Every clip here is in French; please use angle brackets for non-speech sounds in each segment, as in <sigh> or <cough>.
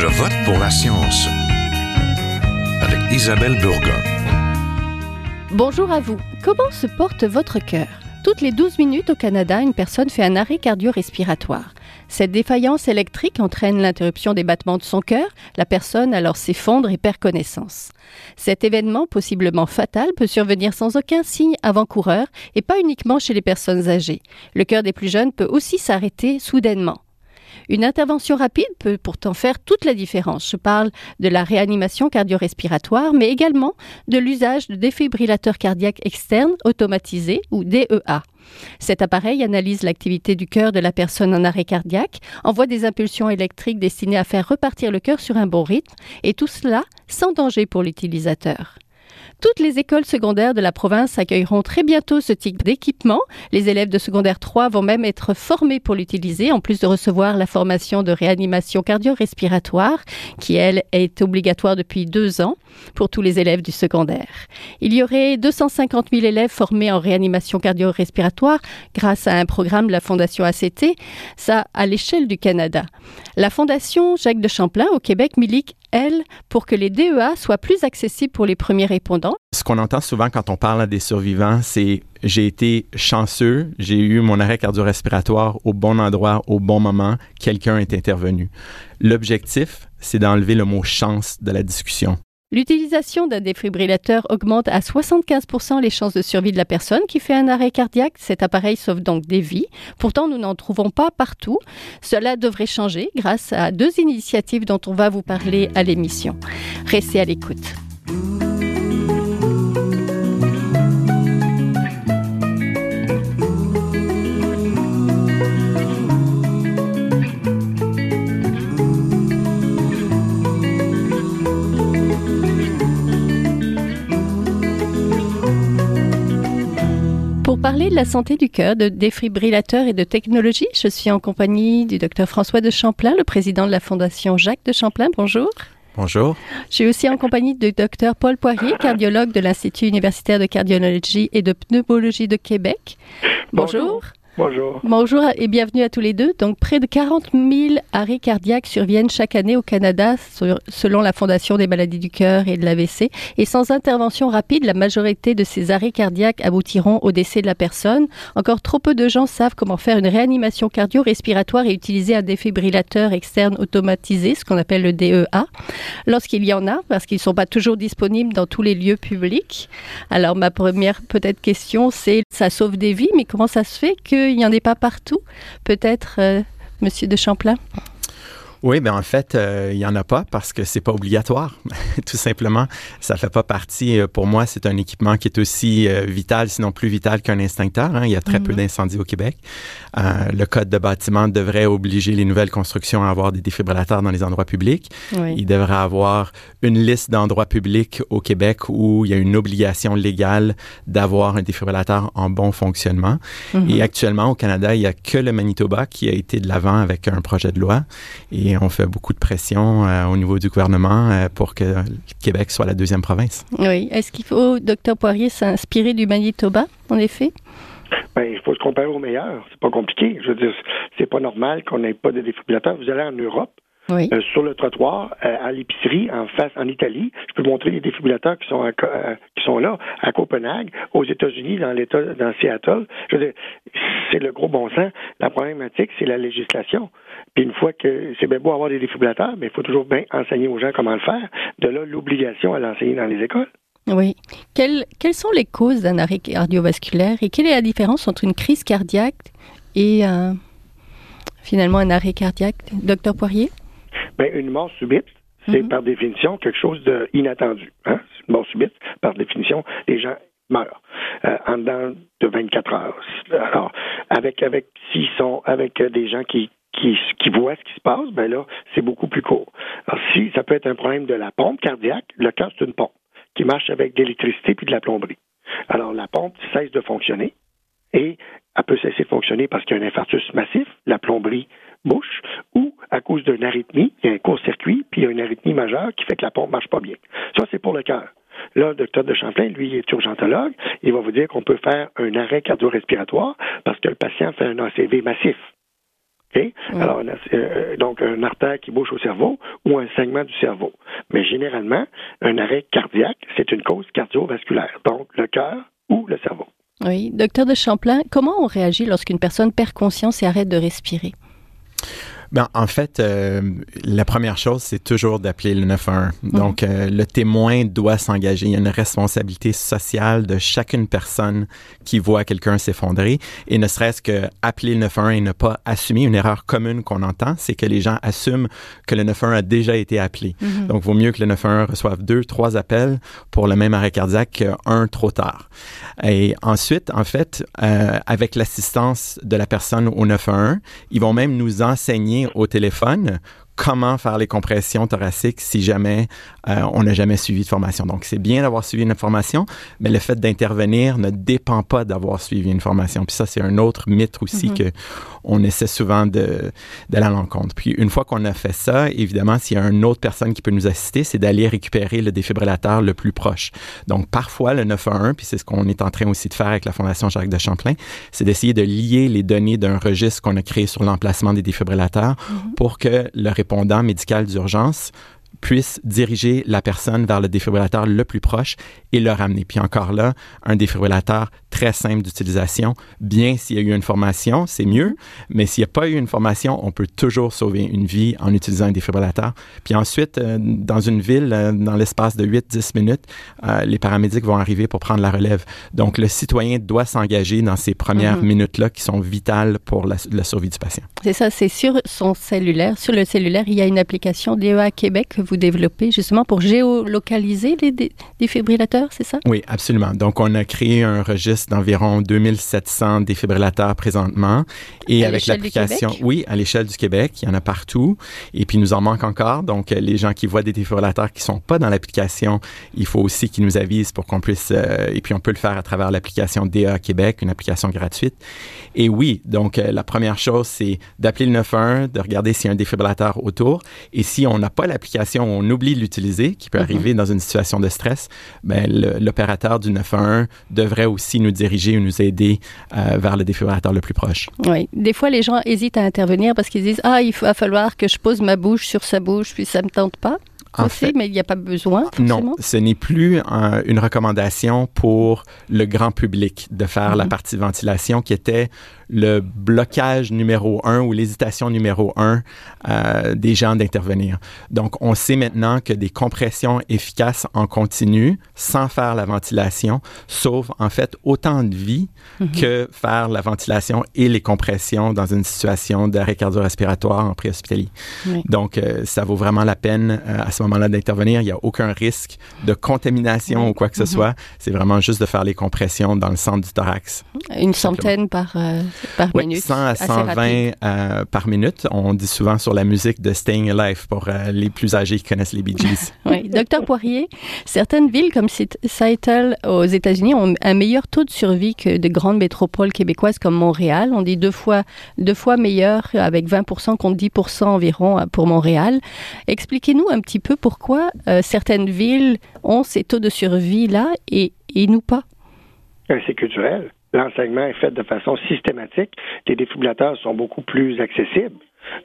Je vote pour la science avec Isabelle Burgon. Bonjour à vous. Comment se porte votre cœur? Toutes les 12 minutes au Canada, une personne fait un arrêt cardio-respiratoire. Cette défaillance électrique entraîne l'interruption des battements de son cœur. La personne alors s'effondre et perd connaissance. Cet événement, possiblement fatal, peut survenir sans aucun signe avant-coureur et pas uniquement chez les personnes âgées. Le cœur des plus jeunes peut aussi s'arrêter soudainement. Une intervention rapide peut pourtant faire toute la différence. Je parle de la réanimation cardio-respiratoire, mais également de l'usage de défibrillateurs cardiaques externes automatisés ou DEA. Cet appareil analyse l'activité du cœur de la personne en arrêt cardiaque, envoie des impulsions électriques destinées à faire repartir le cœur sur un bon rythme, et tout cela sans danger pour l'utilisateur. Toutes les écoles secondaires de la province accueilleront très bientôt ce type d'équipement. Les élèves de secondaire 3 vont même être formés pour l'utiliser, en plus de recevoir la formation de réanimation cardio-respiratoire, qui, elle, est obligatoire depuis deux ans pour tous les élèves du secondaire. Il y aurait 250 000 élèves formés en réanimation cardio-respiratoire grâce à un programme de la Fondation ACT, ça à l'échelle du Canada. La Fondation Jacques de Champlain au Québec milite elle, pour que les DEA soient plus accessibles pour les premiers répondants. Ce qu'on entend souvent quand on parle à des survivants, c'est j'ai été chanceux, j'ai eu mon arrêt cardio-respiratoire au bon endroit, au bon moment, quelqu'un est intervenu. L'objectif, c'est d'enlever le mot chance de la discussion. L'utilisation d'un défibrillateur augmente à 75% les chances de survie de la personne qui fait un arrêt cardiaque. Cet appareil sauve donc des vies. Pourtant, nous n'en trouvons pas partout. Cela devrait changer grâce à deux initiatives dont on va vous parler à l'émission. Restez à l'écoute. De la santé du cœur, de défibrillateurs et de technologie, je suis en compagnie du docteur François de Champlain, le président de la Fondation Jacques de Champlain. Bonjour. Bonjour. Je suis aussi en compagnie du docteur Paul Poirier, cardiologue de l'Institut universitaire de cardiologie et de pneumologie de Québec. Bonjour. Bonjour. Bonjour et bienvenue à tous les deux. Donc, près de 40 000 arrêts cardiaques surviennent chaque année au Canada, selon la Fondation des maladies du cœur et de l'AVC. Et sans intervention rapide, la majorité de ces arrêts cardiaques aboutiront au décès de la personne. Encore trop peu de gens savent comment faire une réanimation cardio-respiratoire et utiliser un défibrillateur externe automatisé, ce qu'on appelle le DEA, lorsqu'il y en a, parce qu'ils ne sont pas toujours disponibles dans tous les lieux publics. Alors, ma première peut-être question, c'est ça sauve des vies, mais comment ça se fait que il n'y en ait pas partout Peut-être, euh, Monsieur de Champlain? Oui, ben en fait, euh, il n'y en a pas parce que c'est pas obligatoire, <laughs> tout simplement. Ça fait pas partie. Euh, pour moi, c'est un équipement qui est aussi euh, vital, sinon plus vital qu'un instincteur. Hein. Il y a très peu mhm. d'incendies au Québec. le code de bâtiment devrait obliger les nouvelles constructions à avoir des défibrillateurs dans les endroits publics. Il devrait avoir une liste d'endroits publics au Québec où il y a une obligation légale d'avoir un défibrillateur en bon fonctionnement. Mhm. Et actuellement, au Canada, il y a que le Manitoba qui a été de l'avant avec un projet de loi. Et et on fait beaucoup de pression euh, au niveau du gouvernement euh, pour que Québec soit la deuxième province. Oui. Est-ce qu'il faut, docteur Poirier, s'inspirer du Manitoba, en effet? Ben, il faut se comparer au meilleur. C'est pas compliqué. Je veux dire, c'est pas normal qu'on n'ait pas de défibrillateur. Vous allez en Europe, euh, sur le trottoir, à l'épicerie, en face, en Italie. Je peux vous montrer les défibrillateurs qui sont, qui sont là, à Copenhague, aux États-Unis, dans l'État, dans Seattle. Je veux dire, c'est le gros bon sens. La problématique, c'est la législation. Puis une fois que c'est bien beau avoir des défibrillateurs, mais il faut toujours bien enseigner aux gens comment le faire. De là, l'obligation à l'enseigner dans les écoles. Oui. Quelles, quelles sont les causes d'un arrêt cardiovasculaire et quelle est la différence entre une crise cardiaque et euh, finalement un arrêt cardiaque, docteur Poirier? Bien, une mort subite, c'est mhm. par définition quelque chose d'inattendu. Hein? Une mort subite, par définition, les gens meurent euh, en dedans de 24 heures. Alors, avec avec s'ils sont avec des gens qui qui, qui voient ce qui se passe, ben là, c'est beaucoup plus court. Alors, si ça peut être un problème de la pompe cardiaque, le cœur, c'est une pompe qui marche avec de l'électricité puis de la plomberie. Alors, la pompe cesse de fonctionner et elle peut cesser de fonctionner parce qu'il y a un infarctus massif, la plomberie bouche, ou à cause d'une arythmie, il y a un court-circuit, puis il y a une arythmie majeure qui fait que la pompe marche pas bien. Ça, c'est pour le cœur. Là, le docteur de Champlain, lui, est urgentologue. Il va vous dire qu'on peut faire un arrêt cardio-respiratoire parce que le patient fait un ACV massif. Alors, donc, un artère qui bouge au cerveau ou un saignement du cerveau. Mais généralement, un arrêt cardiaque, c'est une cause cardiovasculaire, donc le cœur ou le cerveau. Oui. Docteur de Champlain, comment on réagit lorsqu'une personne perd conscience et arrête de respirer? Ben, en fait, euh, la première chose, c'est toujours d'appeler le 911. Mhm. Donc, euh, le témoin doit s'engager. Il y a une responsabilité sociale de chacune personne qui voit quelqu'un s'effondrer. Et ne serait-ce que appeler le 911 et ne pas assumer une erreur commune qu'on entend, c'est que les gens assument que le 911 a déjà été appelé. Mhm. Donc, vaut mieux que le 911 reçoive deux, trois appels pour le même arrêt cardiaque qu'un trop tard. Et ensuite, en fait, euh, avec l'assistance de la personne au 911, ils vont même nous enseigner au téléphone comment faire les compressions thoraciques si jamais euh, on n'a jamais suivi de formation. Donc, c'est bien d'avoir suivi une formation, mais le fait d'intervenir ne dépend pas d'avoir suivi une formation. Puis ça, c'est un autre mythe aussi mm-hmm. que on essaie souvent d'aller à l'encontre. Puis une fois qu'on a fait ça, évidemment, s'il y a une autre personne qui peut nous assister, c'est d'aller récupérer le défibrillateur le plus proche. Donc, parfois, le 911, puis c'est ce qu'on est en train aussi de faire avec la Fondation Jacques de Champlain, c'est d'essayer de lier les données d'un registre qu'on a créé sur l'emplacement des défibrillateurs mm-hmm. pour que le répondant médical d'urgence puisse diriger la personne vers le défibrillateur le plus proche et le ramener. Puis encore là, un défibrillateur très simple d'utilisation. Bien s'il y a eu une formation, c'est mieux, mais s'il n'y a pas eu une formation, on peut toujours sauver une vie en utilisant un défibrillateur. Puis ensuite, euh, dans une ville, euh, dans l'espace de 8-10 minutes, euh, les paramédics vont arriver pour prendre la relève. Donc, le citoyen doit s'engager dans ces premières mhm. minutes-là qui sont vitales pour la, survie du patient. C'est ça, c'est sur son cellulaire. Sur le cellulaire, il y a une application DEA Québec que vous développez justement pour géolocaliser les défibrillateurs, c'est ça? Oui, absolument. Donc, on a créé un registre d'environ 2700 défibrillateurs présentement. Et avec l'application, oui, à l'échelle du Québec, il y en a partout. Et puis, il nous en manque encore. Donc, les gens qui voient des défibrillateurs qui sont pas dans l'application, il faut aussi qu'ils nous avisent pour qu'on puisse, euh, et puis on peut le faire à travers l'application DA Québec, une application gratuite. Et oui, donc, euh, la première chose, c'est d'appeler le 911, de regarder s'il y a un défibrillateur autour. Et si on n'a pas l'application, on oublie de l'utiliser, qui peut mm-hmm. arriver dans une situation de stress, ben, l'opérateur du 911 devrait aussi nous diriger ou nous aider euh, vers le défibrillateur le plus proche. Oui. Des fois, les gens hésitent à intervenir parce qu'ils disent Ah, il va falloir que je pose ma bouche sur sa bouche, puis ça ne me tente pas. En fait, mais il n'y a pas besoin. Forcément. Non, ce n'est plus une recommandation pour le grand public de faire la mhm. partie ventilation qui était le blocage numéro un ou l'hésitation numéro un euh, des gens d'intervenir. Donc, on sait maintenant que des compressions efficaces en continu, sans faire la ventilation, sauvent en fait autant de vie mhm. que faire la ventilation et les compressions dans une situation d'arrêt cardio-respiratoire en préhospitalier. Donc, euh, ça vaut vraiment la peine euh, à ce moment-là d'intervenir. Il n'y a aucun risque de contamination ou quoi que ce mhm. soit. C'est vraiment juste de faire les compressions dans le centre du thorax. Une centaine par par oui, minute. 100 à 120 euh, par minute. On dit souvent sur la musique de Staying Alive pour euh, les plus âgés qui connaissent les Bee Gees. <laughs> oui. Docteur Poirier, certaines villes comme Seattle aux États-Unis ont un meilleur taux de survie que de grandes métropoles québécoises comme Montréal. On dit deux fois, deux fois meilleur avec 20% contre 10% environ euh, pour Montréal. Expliquez-nous un petit peu pourquoi certaines villes ont ces taux de survie-là et, et nous pas. C'est culturel l'enseignement est fait de façon systématique. Les défibrillateurs sont beaucoup plus accessibles.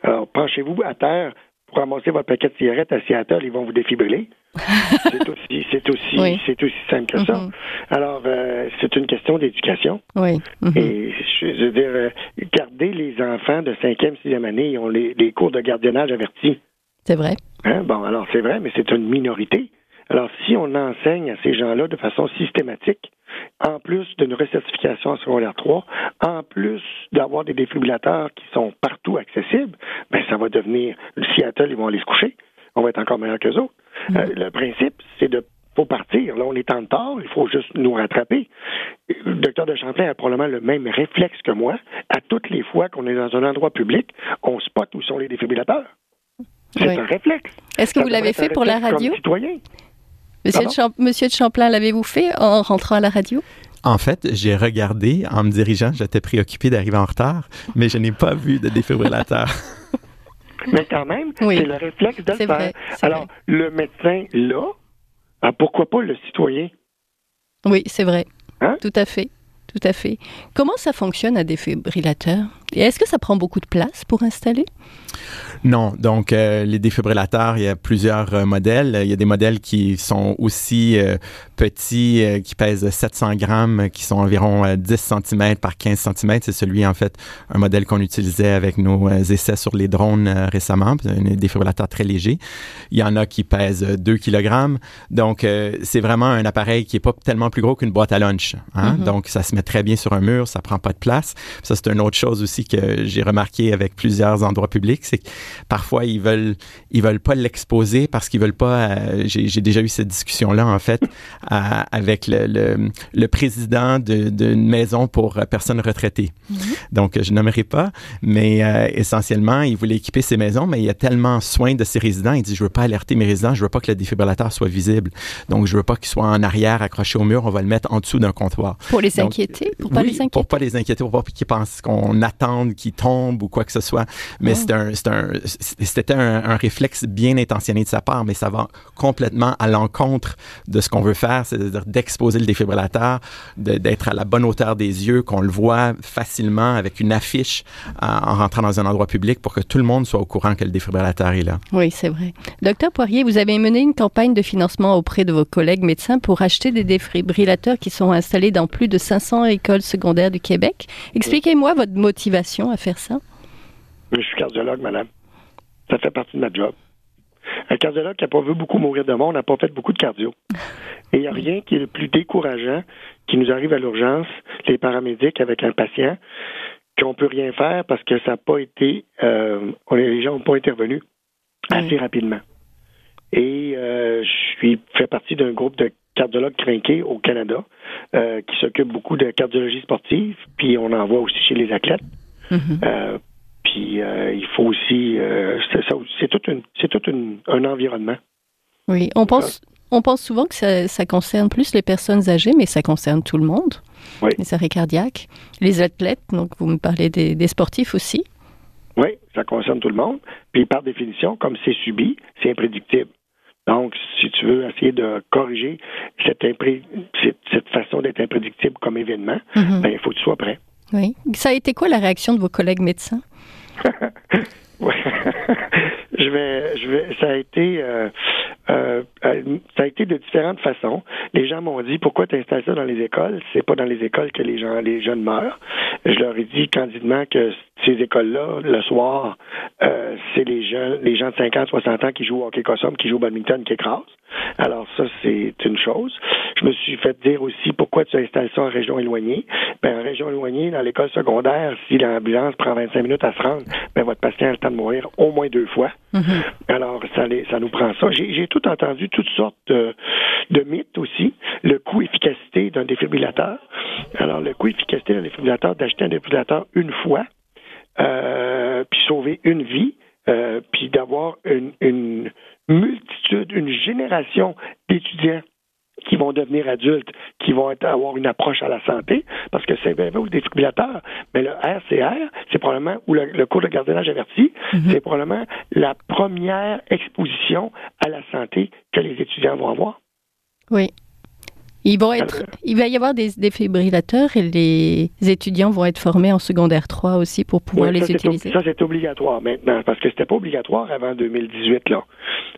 Alors, penchez-vous à terre pour ramasser votre paquet de cigarettes à Seattle, ils vont vous défibrer. <laughs> c'est aussi, c'est aussi, c'est aussi simple que ça. Mm-hmm. Alors, euh, c'est une question d'éducation. Oui. Mm-hmm. Et je veux dire, euh, garder les enfants de 5e, 6e année, ils ont les, cours de gardiennage avertis. C'est vrai. Hein? Bon, alors c'est vrai, mais c'est une minorité. Alors, si on enseigne à ces gens-là de façon systématique, en plus d'une recertification en secondaire 3, en plus d'avoir des défibrillateurs qui sont partout accessibles, ben ça va devenir, le Seattle, ils vont aller se coucher. On va être encore meilleur qu'eux autres. Mm. Euh, le principe, c'est de faut partir. Là, on est en retard, il faut juste nous rattraper. Le docteur de Champlain a probablement le même réflexe que moi. À toutes les fois qu'on est dans un endroit public, on spot où sont les défibrillateurs. C'est un réflexe. Est-ce que vous l'avez fait pour la radio? Citoyen. Monsieur, de, Monsieur de Champlain, l'avez-vous fait en rentrant à la radio? En fait, j'ai regardé en me dirigeant, j'étais préoccupé d'arriver en retard, mais je n'ai pas vu de défibrillateur. <laughs> mais quand même, c'est le réflexe de le faire. Alors, le médecin, là, ah, pourquoi pas le citoyen? Oui, c'est vrai. Hein? Tout à fait. Tout à fait. Comment ça fonctionne un défibrillateur? Et est-ce que ça prend beaucoup de place pour installer? Non, donc euh, les défibrillateurs, il y a plusieurs euh, modèles. Il y a des modèles qui sont aussi euh, petits, qui pèsent 700 grammes, qui sont environ 10 cm par 15 cm. C'est celui, en fait, un modèle qu'on utilisait avec nos essais sur les drones récemment, un défibrillateur très léger. Il y en a qui pèsent 2 kg. Donc, c'est vraiment un appareil qui est pas tellement plus gros qu'une boîte à lunch. Hein? Mm-hmm. Donc, ça se met très bien sur un mur, ça prend pas de place. Ça, c'est une autre chose aussi que j'ai remarqué avec plusieurs endroits publics, c'est que parfois ils veulent ils veulent pas l'exposer parce qu'ils veulent pas. Euh, j'ai déjà eu cette discussion là en fait <laughs> avec le, le, président d'une maison pour personnes retraitées. Mm-hmm. Donc je nommerai pas, mais euh, essentiellement il voulait équiper ses maisons, mais il y a tellement soin de ses résidents. Il dit je veux pas alerter mes résidents, je veux pas que le défibrillateur soit visible, donc je veux pas qu'il soit en arrière accroché au mur. On va le mettre en dessous d'un comptoir. Pour les inquiéter, pour pas les inquiéter. Pour pas les inquiéter, pour pas qu'ils pensent qu'on attende qu'ils tombent ou quoi que ce soit. Mais c'est un, un c'était un, réflexe bien intentionné de sa part, mais ça va complètement à l'encontre de ce qu'on veut faire, c'est-à-dire d'exposer le défibrillateur, d'être à la bonne hauteur des yeux, qu'on le voit facilement avec une affiche euh, en rentrant dans un endroit public pour que tout le monde soit au courant que le défibrillateur est là. Oui, c'est vrai. Docteur Poirier, vous avez mené une campagne de financement auprès de vos collègues médecins pour acheter des défibrillateurs qui sont installés dans plus de 500 écoles secondaires du Québec. Expliquez-moi votre motivation à faire ça. Je suis cardiologue, madame. Ça fait partie de ma job. Un cardiologue qui n'a pas vu beaucoup mourir de monde n'a pas fait beaucoup de cardio. Et il n'y a rien qui est le plus décourageant qui nous arrive à l'urgence, les paramédics avec un patient, qu'on ne peut rien faire parce que ça n'a pas été, euh, les gens n'ont pas intervenu assez rapidement. Et euh, je suis fait partie d'un groupe de cardiologues crinqués au Canada euh, qui s'occupe beaucoup de cardiologie sportive, puis on en voit aussi chez les athlètes. Mm-hmm. Puis euh, il faut aussi, euh, c'est tout, une, c'est tout un environnement. Oui, on pense, on pense souvent que ça, concerne plus les personnes âgées, mais ça concerne tout le monde. Oui. Les arrêts cardiaques, les athlètes, donc vous me parlez des, sportifs aussi. Oui, ça concerne tout le monde. Puis par définition, comme c'est subi, c'est imprédictible. Donc, si tu veux essayer de corriger cette, cette, façon d'être imprédictible comme événement, mm-hmm. ben, il faut que tu sois prêt. Oui. Ça a été quoi la réaction de vos collègues médecins? <laughs> je vais. Ça a été, euh, euh, euh, ça a été de différentes façons. Les gens m'ont dit pourquoi tu installes ça dans les écoles? C'est pas dans les écoles que les gens, les jeunes meurent. Je leur ai dit candidement que ces écoles-là, le soir, c'est les jeunes, les gens de 50, 60 ans qui jouent au hockey qui jouent au badminton, qui écrasent. Alors ça, c'est une chose. Je me suis fait dire aussi pourquoi tu installes ça en région éloignée. Ben, en région éloignée, dans l'école secondaire, si l'ambulance prend 25 minutes à se rendre, ben, votre patient a le temps de mourir au moins deux fois. Mm-hmm. Alors, ça, ça nous prend ça. J'ai tout entendu, toutes sortes de, mythes aussi. Le coût-efficacité d'un défibrillateur. Alors, le coût-efficacité d'un défibrillateur, d'acheter un défibrillateur une fois, euh, puis sauver une vie, euh, puis d'avoir une, une multitude, une génération d'étudiants qui vont devenir adultes, qui vont avoir une approche à la santé, parce que c'est bien le défibrillateur, mais le RCR, c'est probablement, ou le, cours de gardiennage averti, mhm. c'est probablement la première exposition à la santé que les étudiants vont avoir. Oui. Ils vont être, il va y avoir des défibrillateurs et les étudiants vont être formés en secondaire 3 aussi pour pouvoir les utiliser. Ça, c'est obligatoire maintenant, parce que c'était pas obligatoire avant 2018. Là.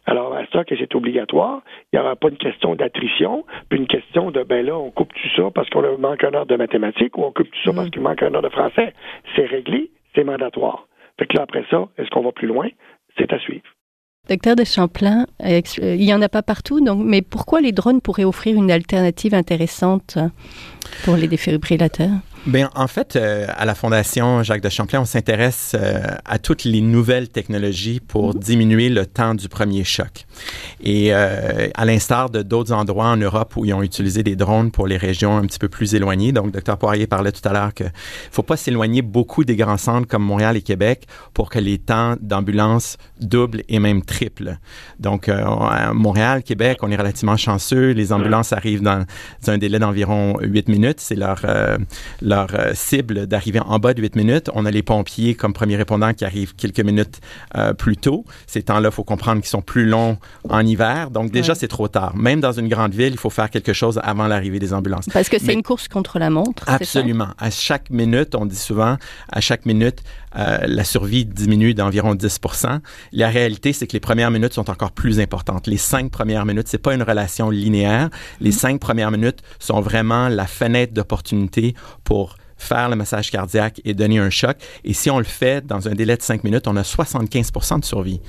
Alors, à ça que c'est obligatoire, il n'y aura pas une question d'attrition, puis une question de, ben là, on coupe tout ça parce qu'on manque un heure de mathématiques ou on coupe tout ça parce mm. qu'il manque un heure de français. C'est réglé, c'est mandatoire. Fait que là, après ça, est-ce qu'on va plus loin? C'est à suivre. Docteur de Champlain, euh, il n'y en a pas partout, donc, mais pourquoi les drones pourraient offrir une alternative intéressante pour les défibrillateurs? Bien, en fait, euh, à la Fondation Jacques de Champlain, on s'intéresse euh, à toutes les nouvelles technologies pour mhm. diminuer le temps du premier choc. Et euh, à l'instar de d'autres endroits en Europe où ils ont utilisé des drones pour les régions un petit peu plus éloignées, donc Dr Poirier parlait tout à l'heure qu'il ne faut pas s'éloigner beaucoup des grands centres comme Montréal et Québec pour que les temps d'ambulance doublent et même triplent. Donc, à Montréal, Québec, on est relativement chanceux. Les ambulances arrivent dans, un délai d'environ 8 minutes. C'est leur, leur leur euh, cible d'arriver en bas de 8 minutes. On a les pompiers comme premiers répondants qui arrivent quelques minutes euh, plus tôt. Ces temps-là, il faut comprendre qu'ils sont plus longs en hiver. Donc déjà, c'est trop tard. Même dans une grande ville, il faut faire quelque chose avant l'arrivée des ambulances. Parce que c'est une course contre la montre. Absolument. À chaque minute, on dit souvent, à chaque minute, euh, la survie diminue d'environ 10% La réalité, c'est que les premières minutes sont encore plus importantes. Les cinq premières minutes, c'est pas une relation linéaire. Les mm-hmm. cinq premières minutes sont vraiment la fenêtre d'opportunité pour faire le massage cardiaque et donner un choc. Et si on le fait dans un délai de 5 minutes, on a 75 de survie.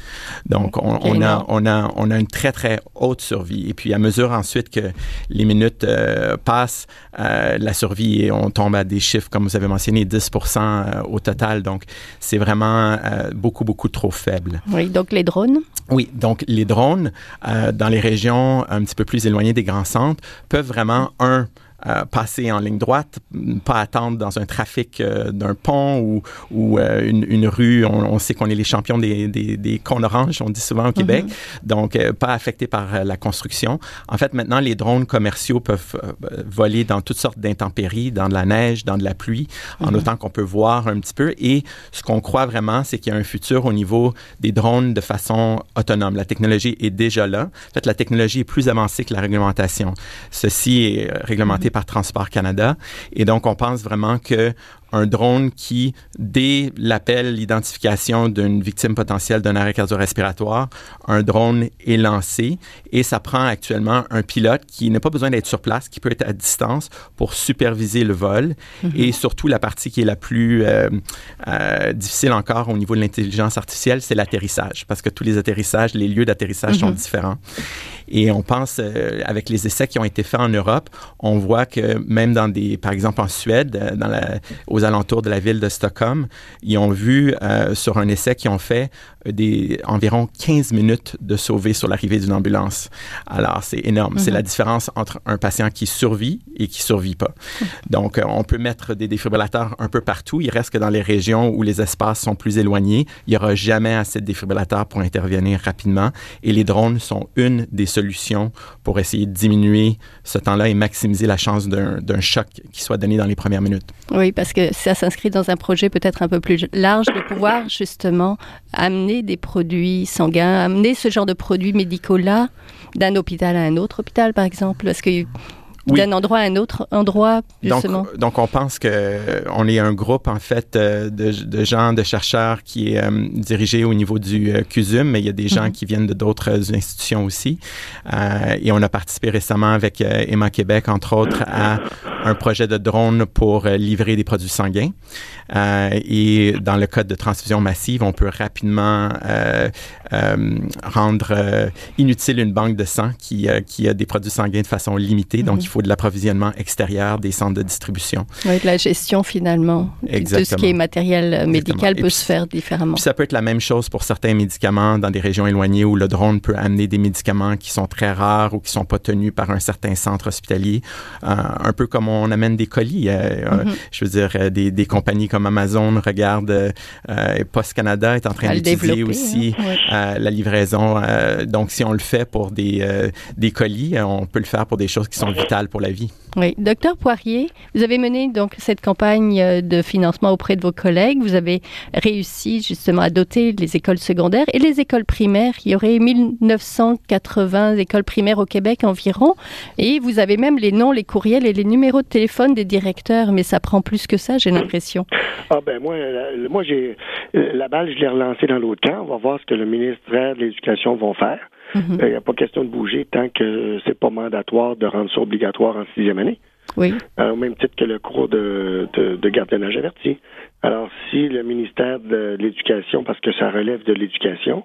Donc, on, a, on, a, on a une très, très haute survie. Et puis, à mesure ensuite que les minutes euh, passent, euh, la survie, on tombe à des chiffres, comme vous avez mentionné, 10 euh, au total. Donc, c'est vraiment beaucoup, beaucoup trop faible. Oui, donc les drones? Oui, donc les drones, dans les régions un petit peu plus éloignées des grands centres, peuvent vraiment, un, euh, passer en ligne droite, pas attendre dans un trafic euh, d'un pont ou, ou euh, une, une, rue. On, sait qu'on est les champions des, des, des cônes oranges, on dit souvent au Québec, mm-hmm. donc pas affecté par la construction. En fait, maintenant, les drones commerciaux peuvent voler dans toutes sortes d'intempéries, dans de la neige, dans de la pluie, en mm-hmm. autant qu'on peut voir un petit peu. Et ce qu'on croit vraiment, c'est qu'il y a un futur au niveau des drones de façon autonome. La technologie est déjà là. En fait, la technologie est plus avancée que la réglementation. Ceci est réglementé par Transport Canada. Et donc, on pense vraiment que un drone qui, dès l'appel, l'identification d'une victime potentielle d'un arrêt cardio-respiratoire, un drone est lancé et ça prend actuellement un pilote qui n'a pas besoin d'être sur place, qui peut être à distance pour superviser le vol mhm. et surtout la partie qui est la plus euh, euh, difficile encore au niveau de l'intelligence artificielle, c'est l'atterrissage parce que tous les atterrissages, les lieux d'atterrissage sont mhm. différents. Et on pense, euh, avec les essais qui ont été faits en Europe, on voit que même dans des, par exemple en Suède, dans la, aux alentours de la ville de Stockholm. Ils ont vu euh, sur un essai qu'ils ont fait des environ 15 minutes de sauver sur l'arrivée d'une ambulance. Alors, c'est énorme. C'est la mhm. différence entre un patient qui survit et qui survit pas. Donc, euh, on peut mettre des défibrillateurs un peu partout. Il reste que dans les régions où les espaces sont plus éloignés, il n'y aura jamais assez de défibrillateurs pour intervenir rapidement. Et les drones sont une des solutions pour essayer de diminuer ce temps-là et maximiser la chance d'un choc qui soit donné dans les premières minutes. Oui, parce que ça s'inscrit dans un projet peut-être un peu plus large de pouvoir justement amener des produits sanguins, amener ce genre de produits médicaux-là d'un hôpital à un autre hôpital, par exemple? Parce que d'un endroit à un autre endroit, justement. Donc, donc on pense que euh, on est un groupe, en fait, euh, de, de gens, de chercheurs qui est euh, dirigé au niveau du CUSUM, mais il y a des gens mhm. qui viennent de d'autres institutions aussi. et on a participé récemment avec Emma Québec, entre autres, à un projet de drone pour livrer des produits sanguins. et dans le code de transfusion massive, on peut rapidement rendre inutile une banque de sang qui, qui a des produits sanguins de façon limitée. Donc, mhm. il faut de l'approvisionnement extérieur des centres de distribution. Oui, la gestion finalement Exactement. de ce qui est matériel médical peut se faire différemment. Puis ça peut être la même chose pour certains médicaments dans des régions éloignées où le drone peut amener des médicaments qui sont très rares ou qui sont pas tenus par un certain centre hospitalier, euh, un peu comme on amène des colis. Euh, euh, mm-hmm. Je veux dire, des, des, compagnies comme Amazon regardent, Post Canada est en train d'étudier aussi hein. la livraison. donc, si on le fait pour des, des colis, on peut le faire pour des choses qui sont vitales pour la vie. Oui. Docteur Poirier, vous avez mené donc cette campagne euh, de financement auprès de vos collègues. Vous avez réussi justement à doter les écoles secondaires et les écoles primaires. Il y aurait 1980 écoles primaires au Québec environ. Et vous avez même les noms, les courriels et les numéros de téléphone des directeurs. Mais ça prend plus que ça, j'ai l'impression. Ah ben moi, moi j'ai la balle, je l'ai relancée dans l'autre camp. On va voir ce que le ministère de l'Éducation vont faire. Mhm. Il n'y a pas question de bouger tant que c'est pas mandatoire de rendre ça obligatoire en sixième année. Oui. Euh, au même titre que le cours de, de, de gardiennage averti. Alors, si le ministère de l'Éducation, parce que ça relève de l'éducation,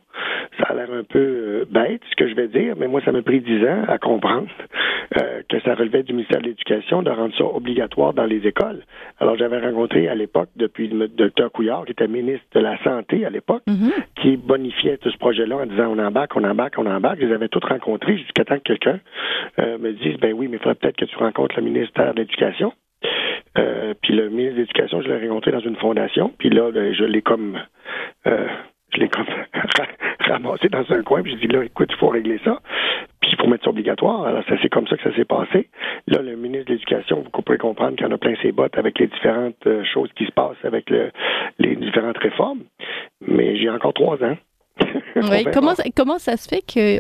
ça a l'air un peu euh, bête, ce que je vais dire, mais moi, ça m'a pris dix ans à comprendre euh, que ça relevait du ministère de l'Éducation de rendre ça obligatoire dans les écoles. Alors, j'avais rencontré à l'époque, depuis le docteur Couillard, qui était ministre de la Santé à l'époque, mm-hmm. qui bonifiait tout ce projet-là en disant on embarque, on embarque, on embarque. Je les avais tous rencontrés jusqu'à temps que quelqu'un euh, me dise ben oui, mais il faudrait peut-être que tu rencontres le ministère de l'Éducation. Euh, puis le ministre de l'Éducation, je l'ai rencontré dans une fondation. Puis là, ben, je l'ai comme euh, je l'ai comme <laughs> ramassé dans un coin, puis j'ai dit là, écoute, il faut régler ça. Puis il faut mettre ça obligatoire. Alors, c'est comme ça que ça s'est passé. Là, le ministre de l'Éducation, vous pouvez comprendre qu'il en a plein ses bottes avec les différentes euh, choses qui se passent avec les différentes réformes. Mais j'ai encore trois ans. <laughs> Oui. comment, comment ça se fait que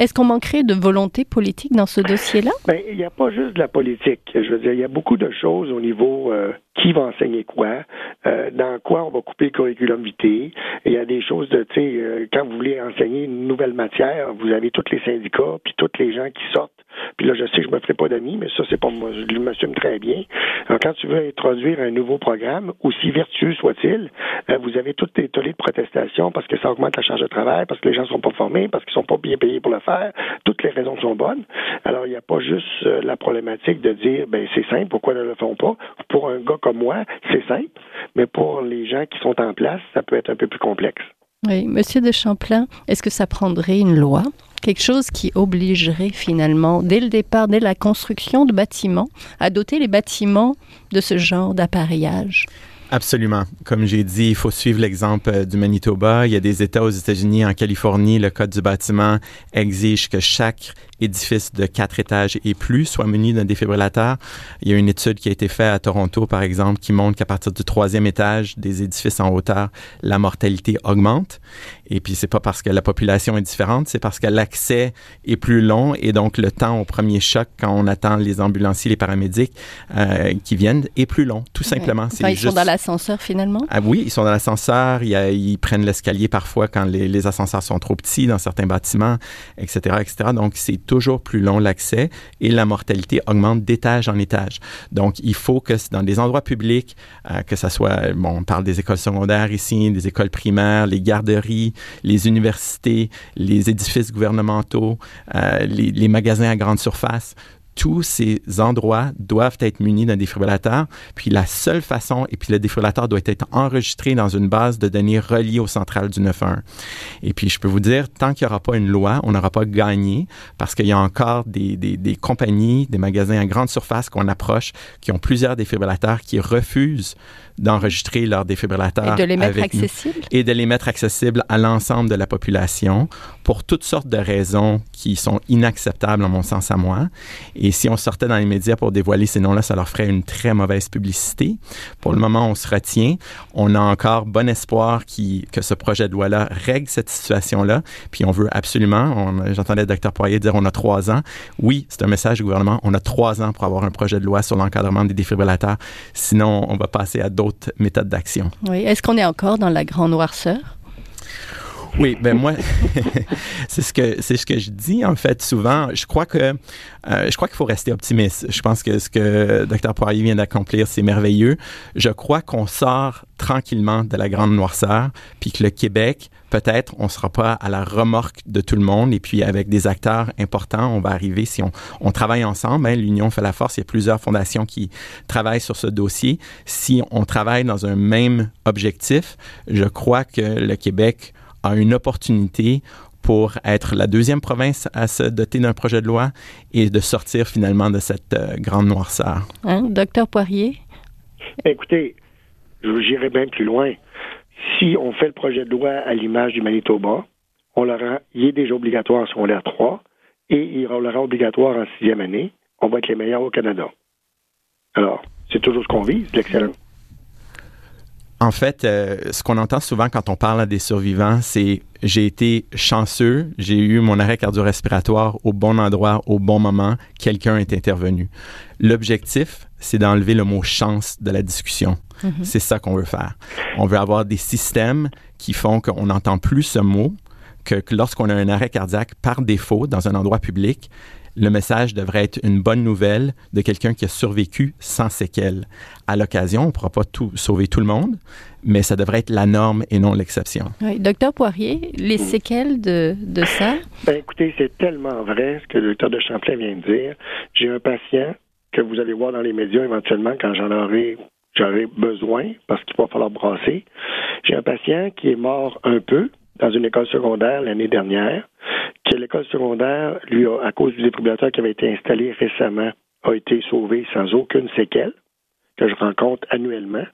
est-ce qu'on manquerait de volonté politique dans ce dossier-là? Ben, il n'y a pas juste de la politique. Je veux dire, il y a beaucoup de choses au niveau euh, qui va enseigner quoi, euh, dans quoi on va couper le curriculum vitae. Il y a des choses de, tu sais, euh, quand vous voulez enseigner une nouvelle matière, vous avez tous les syndicats puis tous les gens qui sortent. Puis là, je sais que je me ferai pas d'amis, mais ça, c'est pas moi. Je m'assume très bien. Alors, quand tu veux introduire un nouveau programme, aussi vertueux soit-il, vous avez toutes les tollées de protestation parce que ça augmente la charge de travail, parce que les gens sont pas formés, parce qu'ils sont pas bien payés pour le faire. Toutes les raisons sont bonnes. Alors, il n'y a pas juste la problématique de dire, ben c'est simple, pourquoi ne le font pas? Pour un gars comme moi, c'est simple, mais pour les gens qui sont en place, ça peut être un peu plus complexe. Oui, Monsieur de Champlain, est-ce que ça prendrait une loi, quelque chose qui obligerait finalement, dès le départ, dès la construction de bâtiments, à doter les bâtiments de ce genre d'appareillage? Absolument. Comme j'ai dit, il faut suivre l'exemple euh, du Manitoba. Il y a des États aux États-Unis, en Californie, le Code du bâtiment exige que chaque édifice de quatre étages et plus soit muni d'un défibrillateur. Il y a une étude qui a été faite à Toronto, par exemple, qui montre qu'à partir du troisième étage des édifices en hauteur, la mortalité augmente. Et puis, c'est pas parce que la population est différente, c'est parce que l'accès est plus long et donc le temps au premier choc, quand on attend les ambulanciers, les paramédics euh, qui viennent, est plus long, tout simplement. ils sont dans l'ascenseur finalement? Ah oui, ils sont dans l'ascenseur. Ils, prennent l'escalier parfois quand les, les, ascenseurs sont trop petits dans certains bâtiments, etc., etc. Donc, c'est toujours plus long l'accès et la mortalité augmente d'étage en étage. Donc, il faut que dans des endroits publics, euh, que ce soit, bon, on parle des écoles secondaires ici, des écoles primaires, les garderies, les universités, les édifices gouvernementaux, euh, les, les magasins à grande surface, tous ces endroits doivent être munis d'un défibrillateur. Puis la seule façon, et puis le défibrillateur doit être enregistré dans une base de données reliée au central du 911. Et puis je peux vous dire, tant qu'il n'y aura pas une loi, on n'aura pas gagné parce qu'il y a encore des, des, des, compagnies, des magasins à grande surface qu'on approche qui ont plusieurs défibrillateurs qui refusent d'enregistrer leurs défibrillateurs. Et de les mettre accessibles? Et de les mettre accessibles à l'ensemble de la population pour toutes sortes de raisons qui sont inacceptables, en mon sens à moi. Et si on sortait dans les médias pour dévoiler ces noms-là, ça leur ferait une très mauvaise publicité. Pour le moment, on se retient. On a encore bon espoir que ce projet de loi-là règle cette situation-là. Puis on veut absolument, j'entendais le Dr Poirier dire on a trois ans. Oui, c'est un message du gouvernement. On a trois ans pour avoir un projet de loi sur l'encadrement des défibrillateurs. Sinon, on va passer à d'autres méthodes d'action. Oui. Est-ce qu'on est encore dans la grande noirceur? Oui, ben moi, <laughs> c'est ce que c'est ce que je dis en fait souvent. Je crois que euh, je crois qu'il faut rester optimiste. Je pense que ce que Dr Poirier vient d'accomplir, c'est merveilleux. Je crois qu'on sort tranquillement de la grande noirceur, puis que le Québec, peut-être, on sera pas à la remorque de tout le monde, et puis avec des acteurs importants, on va arriver si on, on travaille ensemble. Hein, L'Union fait la force. Il y a plusieurs fondations qui travaillent sur ce dossier. Si on travaille dans un même objectif, je crois que le Québec a une opportunité pour être la deuxième province à se doter d'un projet de loi et de sortir finalement de cette euh, grande noirceur. Hein, docteur Poirier? Écoutez, j'irai bien plus loin. Si on fait le projet de loi à l'image du Manitoba, on l'aura, il est déjà obligatoire en secondaire 3 et il l'aura obligatoire en sixième année. On va être les meilleurs au Canada. Alors, c'est toujours ce qu'on vise, l'excellent. En fait, euh, ce qu'on entend souvent quand on parle à des survivants, c'est j'ai été chanceux, j'ai eu mon arrêt cardio-respiratoire au bon endroit, au bon moment, quelqu'un est intervenu. L'objectif, c'est d'enlever le mot chance de la discussion. Mm-hmm. C'est ça qu'on veut faire. On veut avoir des systèmes qui font qu'on n'entend plus ce mot, que, que lorsqu'on a un arrêt cardiaque par défaut dans un endroit public, le message devrait être une bonne nouvelle de quelqu'un qui a survécu sans séquelles. À l'occasion, on ne pourra pas tout, sauver tout le monde, mais ça devrait être la norme et non l'exception. Oui. Docteur Poirier, les séquelles de, de ça? Ben, écoutez, c'est tellement vrai ce que le docteur de Champlain vient de dire. J'ai un patient que vous allez voir dans les médias éventuellement quand j'en aurai j'aurai besoin parce qu'il va falloir brasser. J'ai un patient qui est mort un peu dans une école secondaire l'année dernière que l'école secondaire, lui, à cause du défibrillateur qui avait été installé récemment, a été sauvé sans aucune séquelle, que je rencontre annuellement.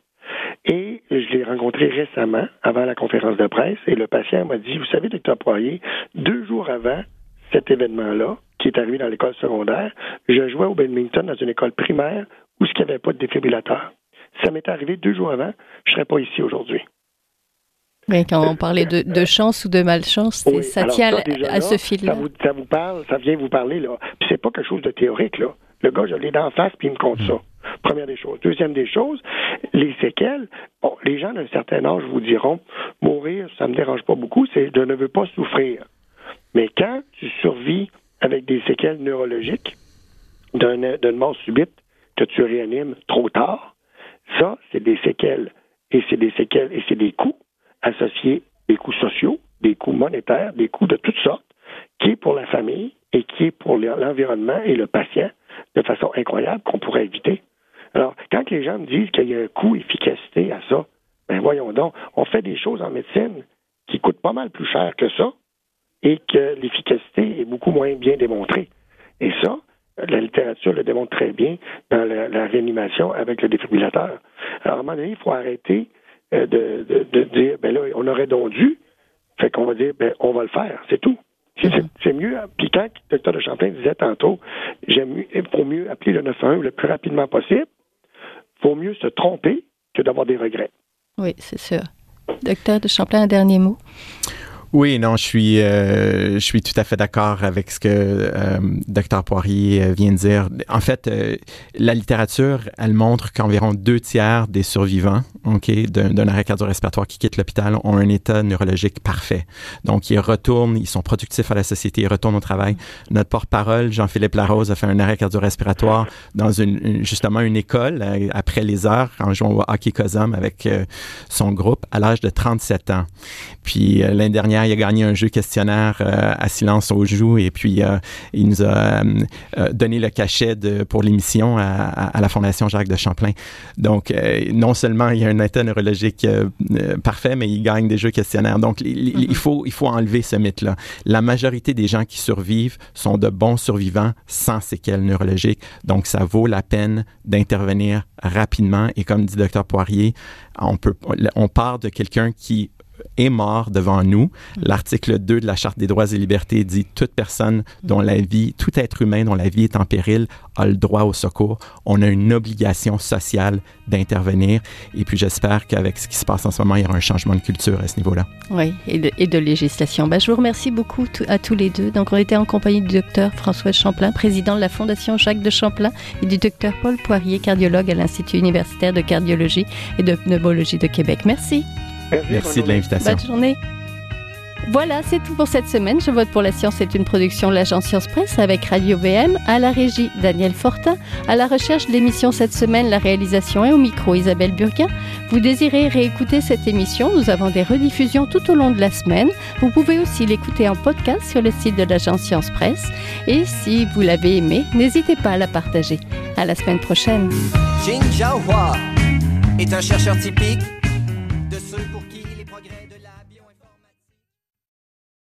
Et je l'ai rencontré récemment, avant la conférence de presse, et le patient m'a dit, vous savez, docteur Poirier, deux jours avant, cet événement-là, qui est arrivé dans l'école secondaire, je jouais au badminton dans une école primaire où il n'y avait pas de défibrillateur. Ça m'est arrivé deux jours avant, je ne serais pas ici aujourd'hui. Quand on parlait de, chance ou de malchance, ça tient à, ce fil-là. Ça vous, parle, ça vient vous parler, là. Puis c'est pas quelque chose de théorique, là. Le gars, je l'ai d'en face, puis il me compte ça. Première des choses. Deuxième des choses, les séquelles, bon, les gens d'un certain âge vous diront, mourir, ça me dérange pas beaucoup, c'est je ne veux pas souffrir. Mais quand tu survis avec des séquelles neurologiques d'une mort subite que tu réanimes trop tard, ça, c'est des séquelles. Et c'est des séquelles et c'est des coûts associés, des coûts sociaux, des coûts monétaires, des coûts de toutes sortes, qui est pour la famille et qui est pour l'environnement et le patient de façon incroyable qu'on pourrait éviter. Alors, quand les gens me disent qu'il y a un coût efficacité à ça, ben voyons donc, on fait des choses en médecine qui coûtent pas mal plus cher que ça et que l'efficacité est beaucoup moins bien démontrée. Et ça, la littérature le démontre très bien dans la, réanimation avec le défibrillateur. Alors, à un moment donné, il faut arrêter euh, de, dire, ben là, on aurait donc dû, fait qu'on va dire, ben, on va le faire, c'est tout. C'est mieux. Puis quand le docteur de Champlain disait tantôt, j'aime il faut mieux appeler le 911 le plus rapidement possible, il faut mieux se tromper que d'avoir des regrets. Oui, c'est sûr. Docteur de Champlain, un dernier mot. Oui, non, je suis, euh, je suis tout à fait d'accord avec ce que euh, Dr Poirier euh, vient de dire. En fait, euh, la littérature, elle montre qu'environ deux tiers des survivants, ok, d'un arrêt cardio-respiratoire qui quitte l'hôpital ont un état neurologique parfait. Donc, ils retournent, ils sont productifs à la société, ils retournent au travail. Notre porte-parole, Jean-Philippe Larose, a fait un arrêt cardio-respiratoire <laughs> dans une, justement une école après les heures en jouant au hockey Cosum avec son groupe à l'âge de 37 ans. Puis l'année dernière il a gagné un jeu questionnaire euh, à silence aux joues et puis euh, il nous a euh, donné le cachet de, pour l'émission à, la Fondation Jacques de Champlain. Donc, non seulement il y a un état neurologique parfait, mais il gagne des jeux questionnaires. Donc, il, il, faut, il faut enlever ce mythe-là. La majorité des gens qui survivent sont de bons survivants sans séquelles neurologiques. Donc, ça vaut la peine d'intervenir rapidement. Et comme dit Dr Poirier, on, peut, on part de quelqu'un qui est mort devant nous. L'article 2 de la Charte des droits et libertés dit toute personne dont la vie, tout être humain dont la vie est en péril a le droit au secours. On a une obligation sociale d'intervenir. Et puis j'espère qu'avec ce qui se passe en ce moment, il y aura un changement de culture à ce niveau-là. Oui, et de, législation. Ben, je vous remercie beaucoup à tous les deux. Donc on était en compagnie du docteur François Champlain, président de la Fondation Jacques de Champlain, et du docteur Paul Poirier, cardiologue à l'Institut universitaire de cardiologie et de pneumologie de Québec. Merci. Merci, de l'invitation. Bonne journée. Voilà, c'est tout pour cette semaine. Je vote pour la science c'est une production de l'agence Science Presse avec Radio VM, à la régie Daniel Fortin, à la recherche de l'émission cette semaine, la réalisation et au micro Isabelle Burguin. Vous désirez réécouter cette émission, nous avons des rediffusions tout au long de la semaine. Vous pouvez aussi l'écouter en podcast sur le site de l'agence Science Presse. Et si vous l'avez aimé, n'hésitez pas à la partager. À la semaine prochaine. Jin Jiahua est un chercheur typique